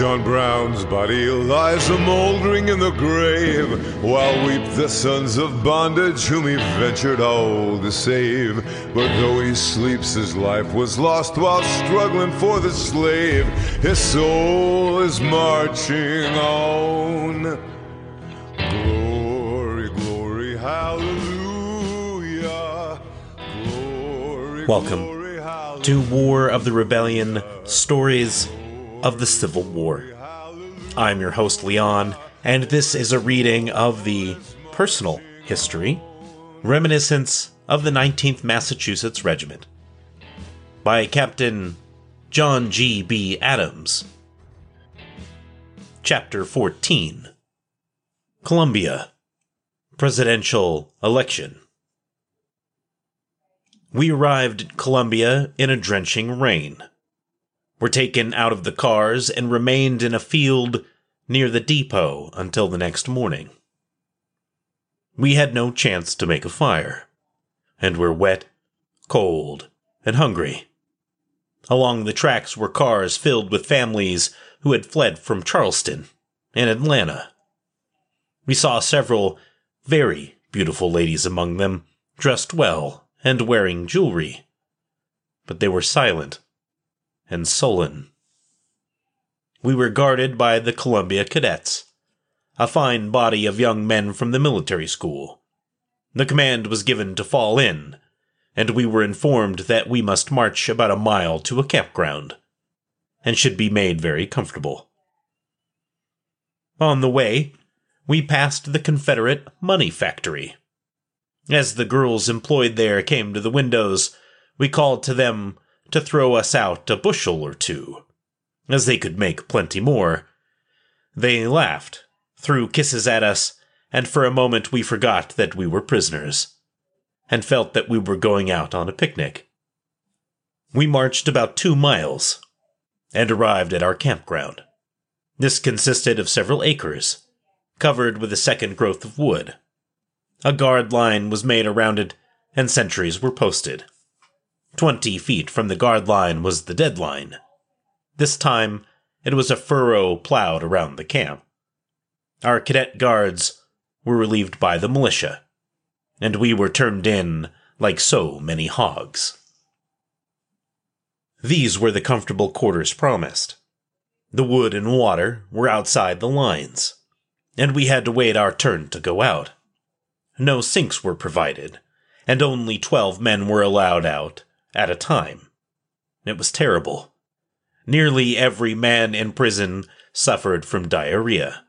John Brown's body lies a mouldering in the grave, while weep the sons of bondage whom he ventured all to save. But though he sleeps, his life was lost while struggling for the slave. His soul is marching on. Glory, glory, hallelujah. Glory, Welcome glory, hallelujah. to War of the Rebellion Stories of the Civil War. I'm your host, Leon, and this is a reading of the personal history, Reminiscence of the 19th Massachusetts Regiment, by Captain John G. B. Adams. Chapter 14 Columbia Presidential Election. We arrived at Columbia in a drenching rain. Were taken out of the cars and remained in a field near the depot until the next morning. We had no chance to make a fire, and were wet, cold, and hungry. Along the tracks were cars filled with families who had fled from Charleston and Atlanta. We saw several very beautiful ladies among them, dressed well and wearing jewelry. But they were silent and sullen. We were guarded by the Columbia Cadets, a fine body of young men from the military school. The command was given to fall in, and we were informed that we must march about a mile to a campground, and should be made very comfortable. On the way, we passed the Confederate money factory. As the girls employed there came to the windows, we called to them to throw us out a bushel or two, as they could make plenty more. They laughed, threw kisses at us, and for a moment we forgot that we were prisoners, and felt that we were going out on a picnic. We marched about two miles, and arrived at our campground. This consisted of several acres, covered with a second growth of wood. A guard line was made around it, and sentries were posted. Twenty feet from the guard line was the deadline. This time, it was a furrow plowed around the camp. Our cadet guards were relieved by the militia, and we were turned in like so many hogs. These were the comfortable quarters promised. The wood and water were outside the lines, and we had to wait our turn to go out. No sinks were provided, and only twelve men were allowed out at a time. It was terrible. Nearly every man in prison suffered from diarrhea.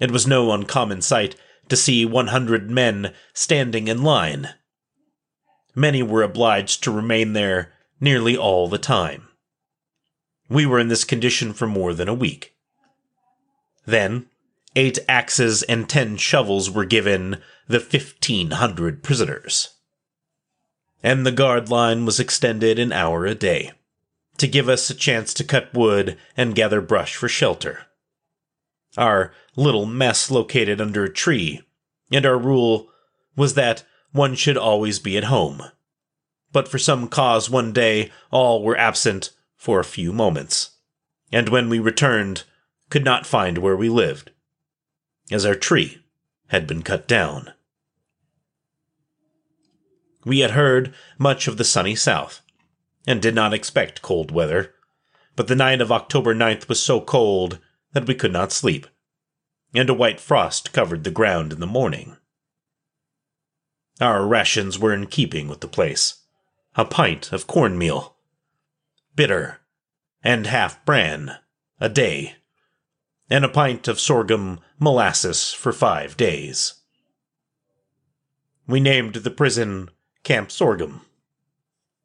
It was no uncommon sight to see 100 men standing in line. Many were obliged to remain there nearly all the time. We were in this condition for more than a week. Then, eight axes and ten shovels were given the 1,500 prisoners and the guard line was extended an hour a day to give us a chance to cut wood and gather brush for shelter. Our little mess located under a tree, and our rule was that one should always be at home. But for some cause one day all were absent for a few moments, and when we returned, could not find where we lived, as our tree had been cut down. We had heard much of the sunny south, and did not expect cold weather, but the night of October 9th was so cold that we could not sleep, and a white frost covered the ground in the morning. Our rations were in keeping with the place a pint of cornmeal, bitter, and half bran, a day, and a pint of sorghum molasses for five days. We named the prison Camp Sorghum.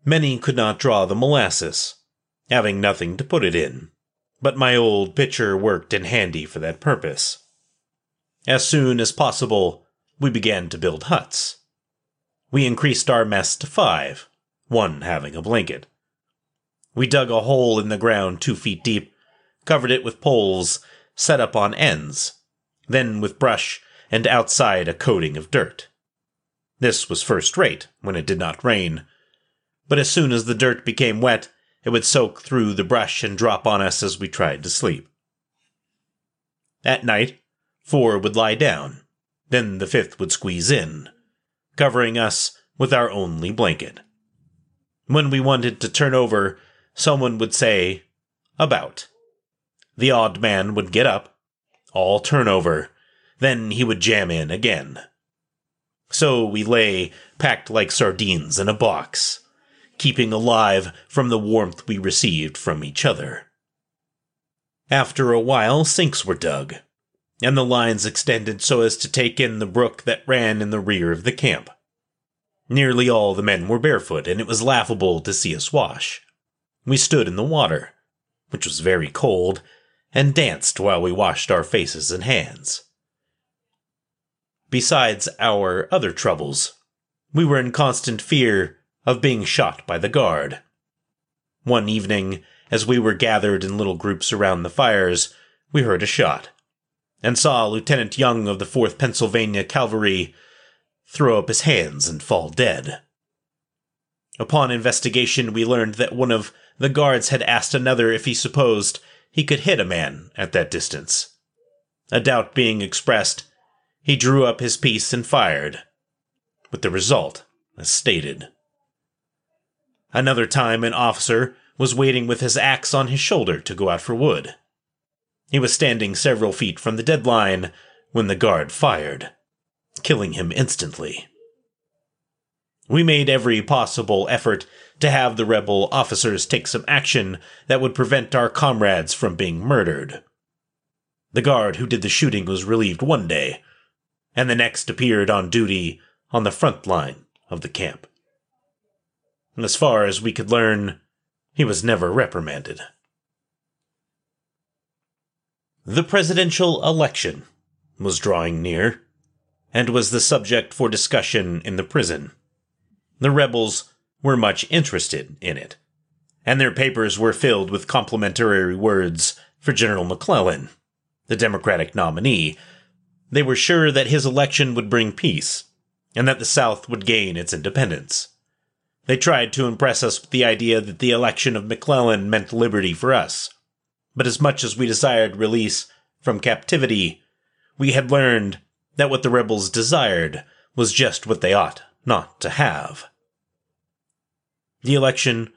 Many could not draw the molasses, having nothing to put it in, but my old pitcher worked in handy for that purpose. As soon as possible, we began to build huts. We increased our mess to five, one having a blanket. We dug a hole in the ground two feet deep, covered it with poles set up on ends, then with brush, and outside a coating of dirt. This was first rate when it did not rain. But as soon as the dirt became wet, it would soak through the brush and drop on us as we tried to sleep. At night, four would lie down, then the fifth would squeeze in, covering us with our only blanket. When we wanted to turn over, someone would say, About. The odd man would get up, all turn over, then he would jam in again. So we lay packed like sardines in a box, keeping alive from the warmth we received from each other. After a while, sinks were dug, and the lines extended so as to take in the brook that ran in the rear of the camp. Nearly all the men were barefoot, and it was laughable to see us wash. We stood in the water, which was very cold, and danced while we washed our faces and hands. Besides our other troubles, we were in constant fear of being shot by the guard. One evening, as we were gathered in little groups around the fires, we heard a shot, and saw Lieutenant Young of the 4th Pennsylvania Cavalry throw up his hands and fall dead. Upon investigation, we learned that one of the guards had asked another if he supposed he could hit a man at that distance. A doubt being expressed, he drew up his piece and fired, with the result as stated. Another time, an officer was waiting with his axe on his shoulder to go out for wood. He was standing several feet from the deadline when the guard fired killing him instantly. We made every possible effort to have the rebel officers take some action that would prevent our comrades from being murdered. The guard who did the shooting was relieved one day, and the next appeared on duty on the front line of the camp. As far as we could learn, he was never reprimanded. The presidential election was drawing near and was the subject for discussion in the prison. The rebels were much interested in it, and their papers were filled with complimentary words for General McClellan, the Democratic nominee. They were sure that his election would bring peace, and that the South would gain its independence. They tried to impress us with the idea that the election of McClellan meant liberty for us. But as much as we desired release from captivity, we had learned that what the rebels desired was just what they ought not to have. The election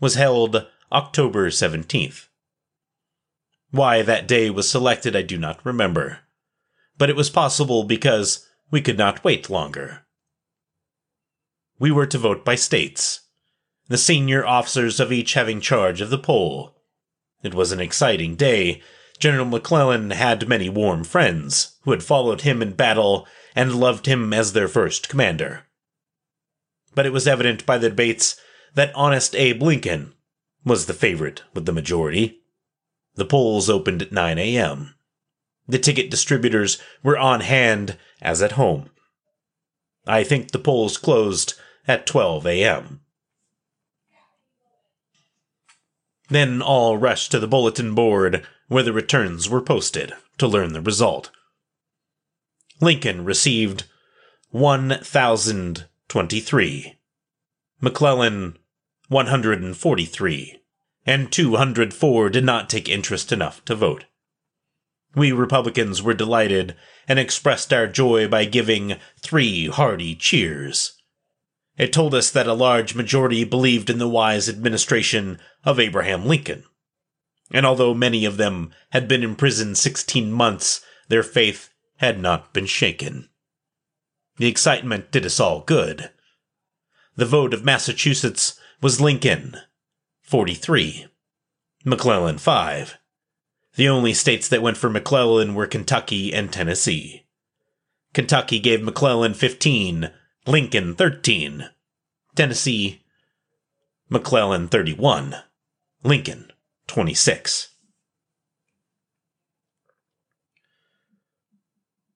was held October 17th. Why that day was selected I do not remember, but it was possible because we could not wait longer. We were to vote by states, the senior officers of each having charge of the poll. It was an exciting day General McClellan had many warm friends who had followed him in battle and loved him as their first commander. But it was evident by the debates that honest Abe Lincoln was the favorite with the majority. The polls opened at 9 a.m. The ticket distributors were on hand as at home. I think the polls closed at 12 a.m. Then all rushed to the bulletin board where the returns were posted to learn the result. Lincoln received 1,023. McClellan 143. And 204 did not take interest enough to vote. We Republicans were delighted and expressed our joy by giving three hearty cheers. It told us that a large majority believed in the wise administration of Abraham Lincoln. And although many of them had been in prison 16 months, their faith had not been shaken. The excitement did us all good. The vote of Massachusetts was Lincoln, 43. McClellan, 5. The only states that went for McClellan were Kentucky and Tennessee. Kentucky gave McClellan 15, Lincoln 13. Tennessee, McClellan 31. Lincoln 26.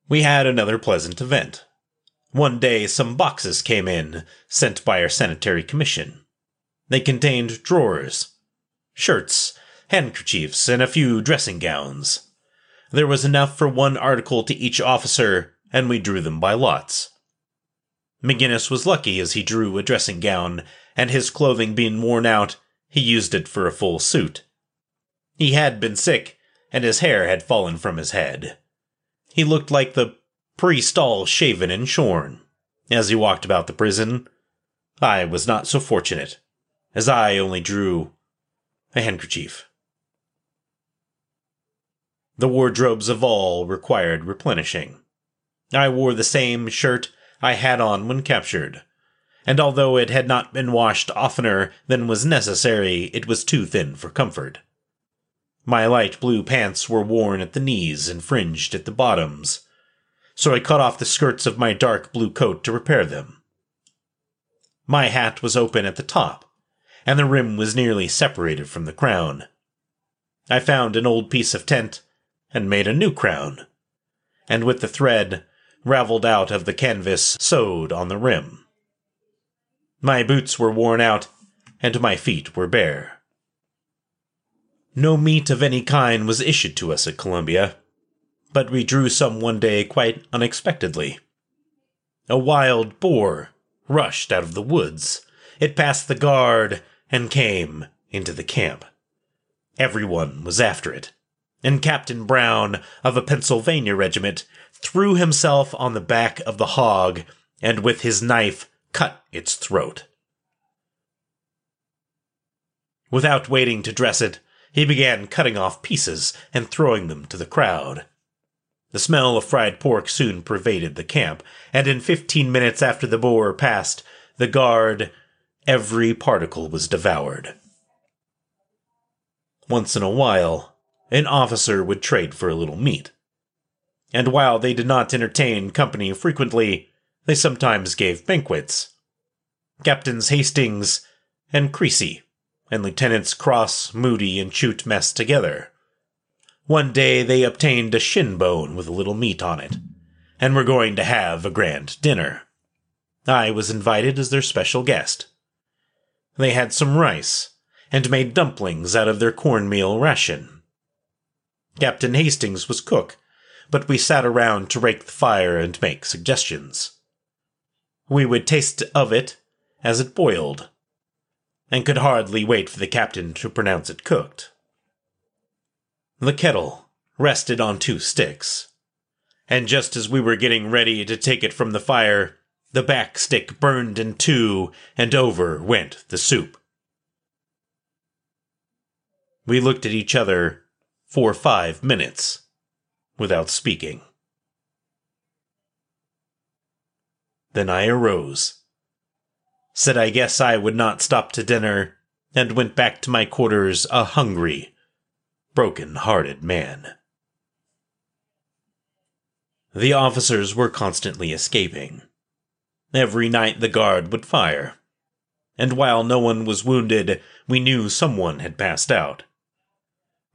We had another pleasant event. One day, some boxes came in, sent by our sanitary commission. They contained drawers, shirts, handkerchiefs, and a few dressing gowns. There was enough for one article to each officer, and we drew them by lots. McGinnis was lucky as he drew a dressing gown, and his clothing being worn out, he used it for a full suit. He had been sick, and his hair had fallen from his head. He looked like the priest all shaven and shorn. As he walked about the prison, I was not so fortunate, as I only drew a handkerchief. The wardrobes of all required replenishing. I wore the same shirt I had on when captured, and although it had not been washed oftener than was necessary, it was too thin for comfort. My light blue pants were worn at the knees and fringed at the bottoms, so I cut off the skirts of my dark blue coat to repair them. My hat was open at the top, and the rim was nearly separated from the crown. I found an old piece of tent and made a new crown, and with the thread ravelled out of the canvas sewed on the rim. My boots were worn out, and my feet were bare. No meat of any kind was issued to us at Columbia, but we drew some one day quite unexpectedly. A wild boar rushed out of the woods. It passed the guard and came into the camp. Everyone was after it, and Captain Brown of a Pennsylvania regiment threw himself on the back of the hog and with his knife cut its throat. Without waiting to dress it, he began cutting off pieces and throwing them to the crowd. The smell of fried pork soon pervaded the camp, and in fifteen minutes after the boar passed the guard, every particle was devoured. Once in a while, an officer would trade for a little meat. And while they did not entertain company frequently, they sometimes gave banquets. Captains Hastings and Creasy and Lieutenants Cross, Moody, and Chute messed together. One day they obtained a shin bone with a little meat on it, and were going to have a grand dinner. I was invited as their special guest. They had some rice, and made dumplings out of their cornmeal ration. Captain Hastings was cook, but we sat around to rake the fire and make suggestions. We would taste of it as it boiled, and could hardly wait for the captain to pronounce it cooked. The kettle rested on two sticks, and just as we were getting ready to take it from the fire, the back stick burned in two, and over went the soup. We looked at each other for five minutes without speaking. Then I arose said I guess I would not stop to dinner, and went back to my quarters a hungry, broken hearted man. The officers were constantly escaping. Every night the guard would fire, and while no one was wounded, we knew someone had passed out.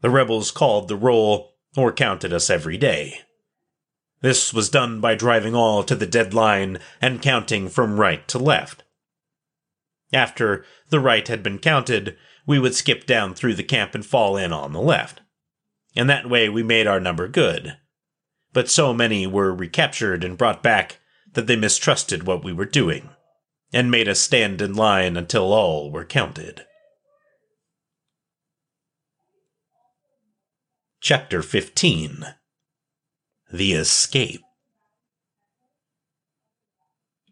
The rebels called the roll or counted us every day. This was done by driving all to the dead line and counting from right to left. After the right had been counted, we would skip down through the camp and fall in on the left. And that way we made our number good. But so many were recaptured and brought back that they mistrusted what we were doing, and made us stand in line until all were counted. Chapter 15 The Escape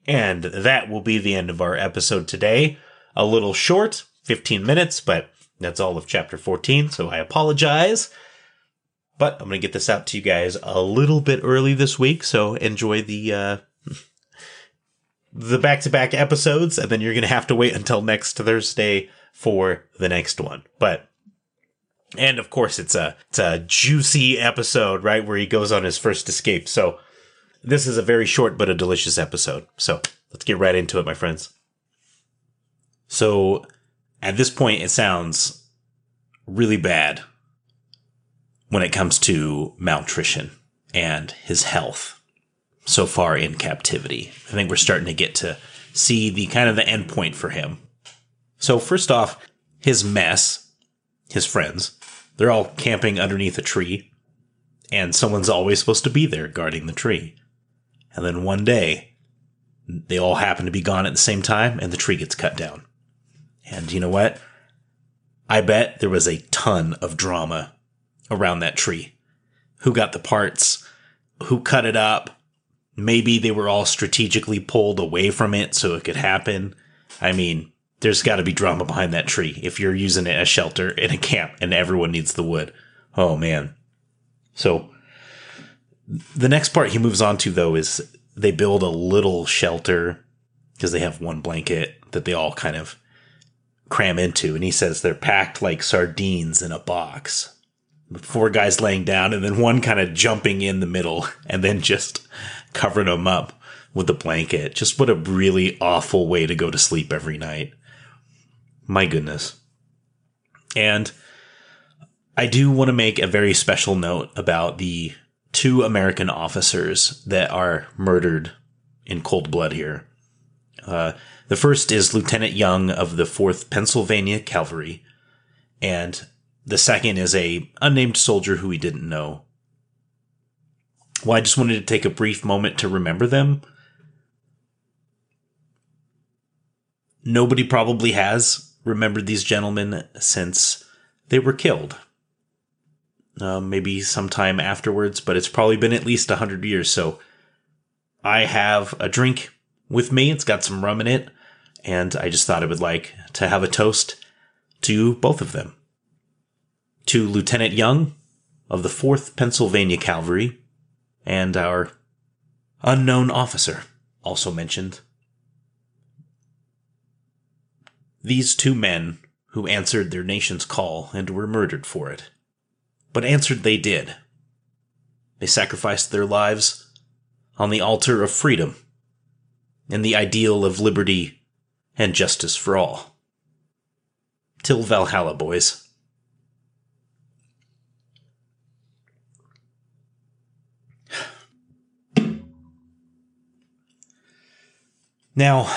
and that will be the end of our episode today. A little short, 15 minutes, but that's all of chapter 14, so I apologize. But I'm going to get this out to you guys a little bit early this week, so enjoy the uh, the back-to-back episodes, and then you're going to have to wait until next Thursday for the next one. But and of course, it's a it's a juicy episode, right, where he goes on his first escape. So this is a very short but a delicious episode. So let's get right into it, my friends. So at this point, it sounds really bad when it comes to malnutrition and his health so far in captivity. I think we're starting to get to see the kind of the end point for him. So first off, his mess, his friends, they're all camping underneath a tree, and someone's always supposed to be there guarding the tree. And then one day, they all happen to be gone at the same time and the tree gets cut down. And you know what? I bet there was a ton of drama around that tree. Who got the parts? who cut it up. Maybe they were all strategically pulled away from it so it could happen. I mean, there's got to be drama behind that tree if you're using it as shelter in a camp and everyone needs the wood. Oh man. So the next part he moves on to though is they build a little shelter because they have one blanket that they all kind of cram into and he says they're packed like sardines in a box. Four guys laying down and then one kind of jumping in the middle and then just covering them up with the blanket. Just what a really awful way to go to sleep every night. My goodness. And I do want to make a very special note about the two American officers that are murdered in cold blood here. Uh, the first is Lieutenant Young of the 4th Pennsylvania Cavalry, and the second is a unnamed soldier who we didn't know. Well, I just wanted to take a brief moment to remember them. Nobody probably has remembered these gentlemen since they were killed uh, maybe sometime afterwards, but it's probably been at least 100 years. So I have a drink with me. It's got some rum in it. And I just thought I would like to have a toast to both of them. To Lieutenant Young of the 4th Pennsylvania Cavalry and our unknown officer, also mentioned. These two men who answered their nation's call and were murdered for it but answered they did. They sacrificed their lives on the altar of freedom and the ideal of liberty and justice for all. Till Valhalla, boys. Now,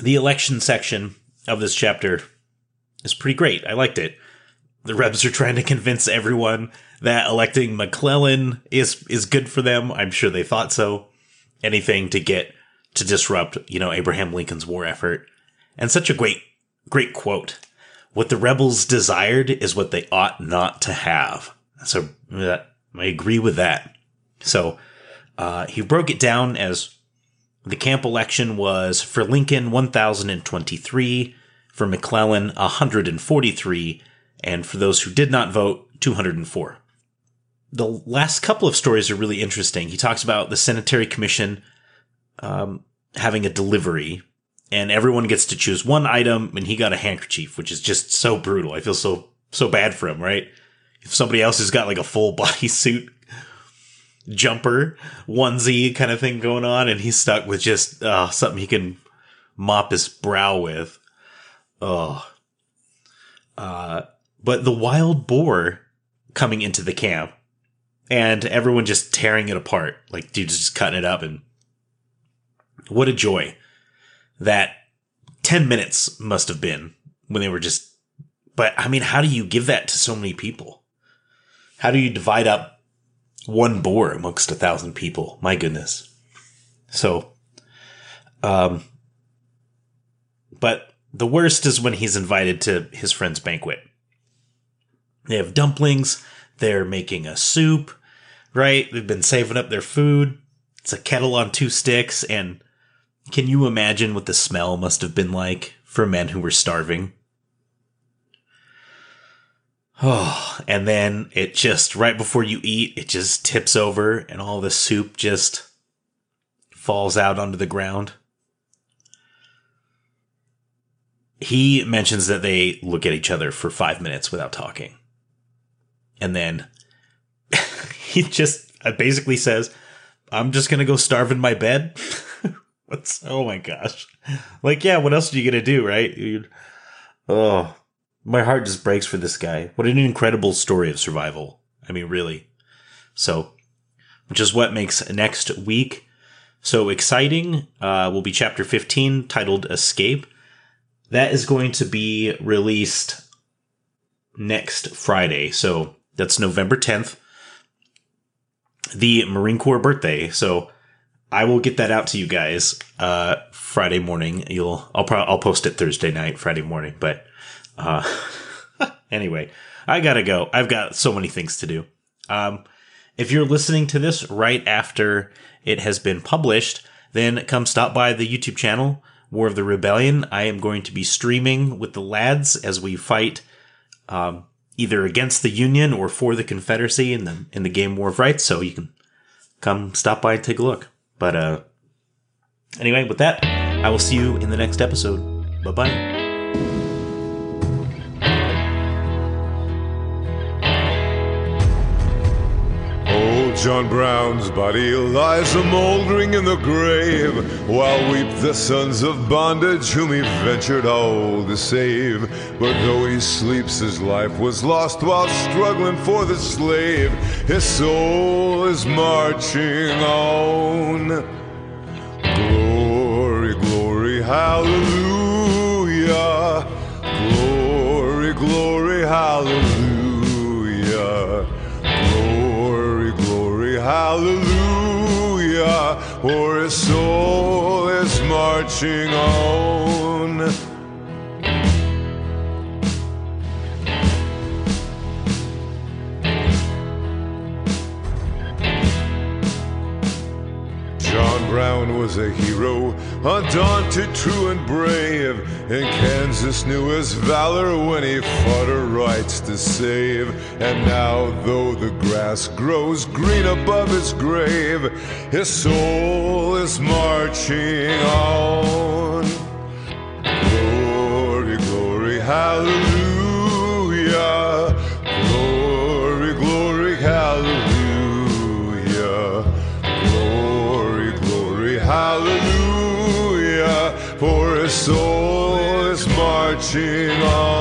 the election section of this chapter is pretty great. I liked it the Rebs are trying to convince everyone that electing McClellan is is good for them. I'm sure they thought so. Anything to get to disrupt, you know, Abraham Lincoln's war effort. And such a great great quote. What the rebels desired is what they ought not to have. So uh, I agree with that. So uh, he broke it down as the camp election was for Lincoln 1,023, for McClellan 143, and for those who did not vote, 204. The last couple of stories are really interesting. He talks about the Sanitary Commission um, having a delivery, and everyone gets to choose one item, and he got a handkerchief, which is just so brutal. I feel so so bad for him, right? If somebody else has got like a full body suit jumper onesie kind of thing going on, and he's stuck with just uh, something he can mop his brow with. Oh, uh, but the wild boar coming into the camp and everyone just tearing it apart. Like, dude's just cutting it up. And what a joy that 10 minutes must have been when they were just. But I mean, how do you give that to so many people? How do you divide up one boar amongst a thousand people? My goodness. So, um, but the worst is when he's invited to his friend's banquet they have dumplings. They're making a soup, right? They've been saving up their food. It's a kettle on two sticks. And can you imagine what the smell must have been like for men who were starving? Oh, and then it just, right before you eat, it just tips over and all the soup just falls out onto the ground. He mentions that they look at each other for five minutes without talking and then he just uh, basically says, "I'm just gonna go starve in my bed." What's oh my gosh, like yeah, what else are you gonna do, right? You'd, oh, my heart just breaks for this guy. What an incredible story of survival. I mean, really. So, which is what makes next week so exciting. Uh, will be chapter 15 titled Escape. That is going to be released next Friday. So that's November 10th, the Marine Corps birthday. So I will get that out to you guys uh, Friday morning. You'll I'll probably I'll post it Thursday night, Friday morning. But uh, anyway, I gotta go. I've got so many things to do. Um, If you're listening to this right after it has been published, then come stop by the YouTube channel, War of the Rebellion. I am going to be streaming with the lads as we fight um, either against the Union or for the Confederacy in the in the game War of Rights. So you can come stop by and take a look. But uh, anyway, with that, I will see you in the next episode. Bye bye. John Brown's body lies a mouldering in the grave, while weep the sons of bondage whom he ventured all to save. But though he sleeps, his life was lost while struggling for the slave. His soul is marching on. Glory, glory, hallelujah. Glory, glory, hallelujah. Hallelujah. For his soul is marching on. Was a hero, undaunted, true, and brave. And Kansas knew his valor when he fought her rights to save. And now, though the grass grows green above his grave, his soul is marching on. Glory, glory, hallelujah. Soul is marching on.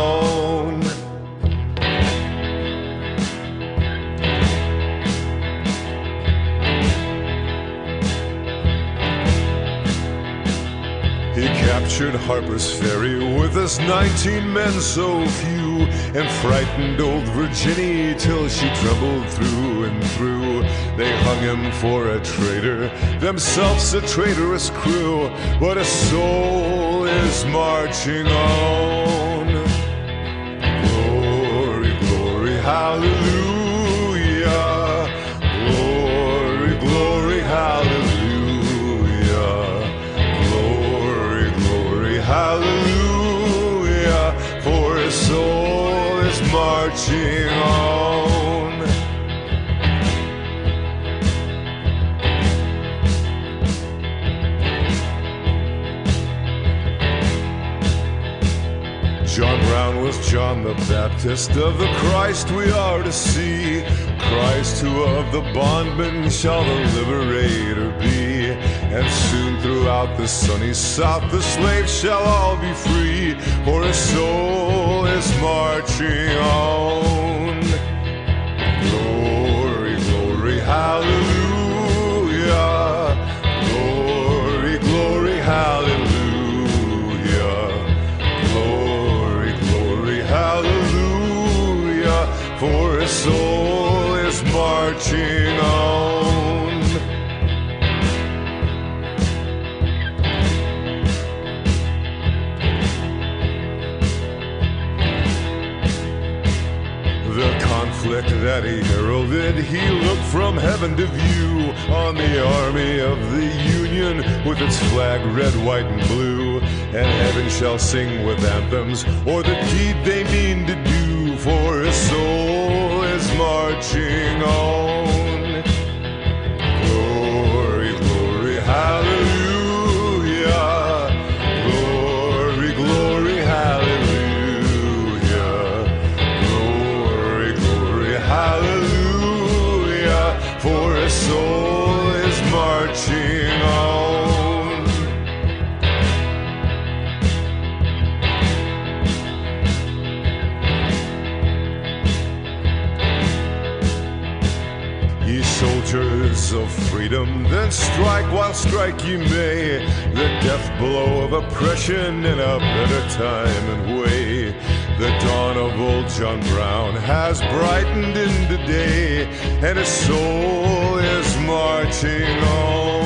Captured Harper's Ferry with his 19 men so few and frightened old Virginia till she trembled through and through. They hung him for a traitor, themselves a traitorous crew, but a soul is marching on. Glory, glory, hallelujah. Was John the Baptist of the Christ we are to see. Christ who of the bondman shall the liberator be. And soon throughout the sunny south the slaves shall all be free. For his soul is marching on. Glory, glory, hallelujah. Glory, glory, hallelujah. Marching on. The conflict that he heralded, he looked from heaven to view on the army of the Union with its flag red, white, and blue. And heaven shall sing with anthems or the deed they mean to do, for his soul is marching on. Soldiers of freedom, then strike while strike ye may. The death blow of oppression in a better time and way. The dawn of old John Brown has brightened in the day, and his soul is marching on.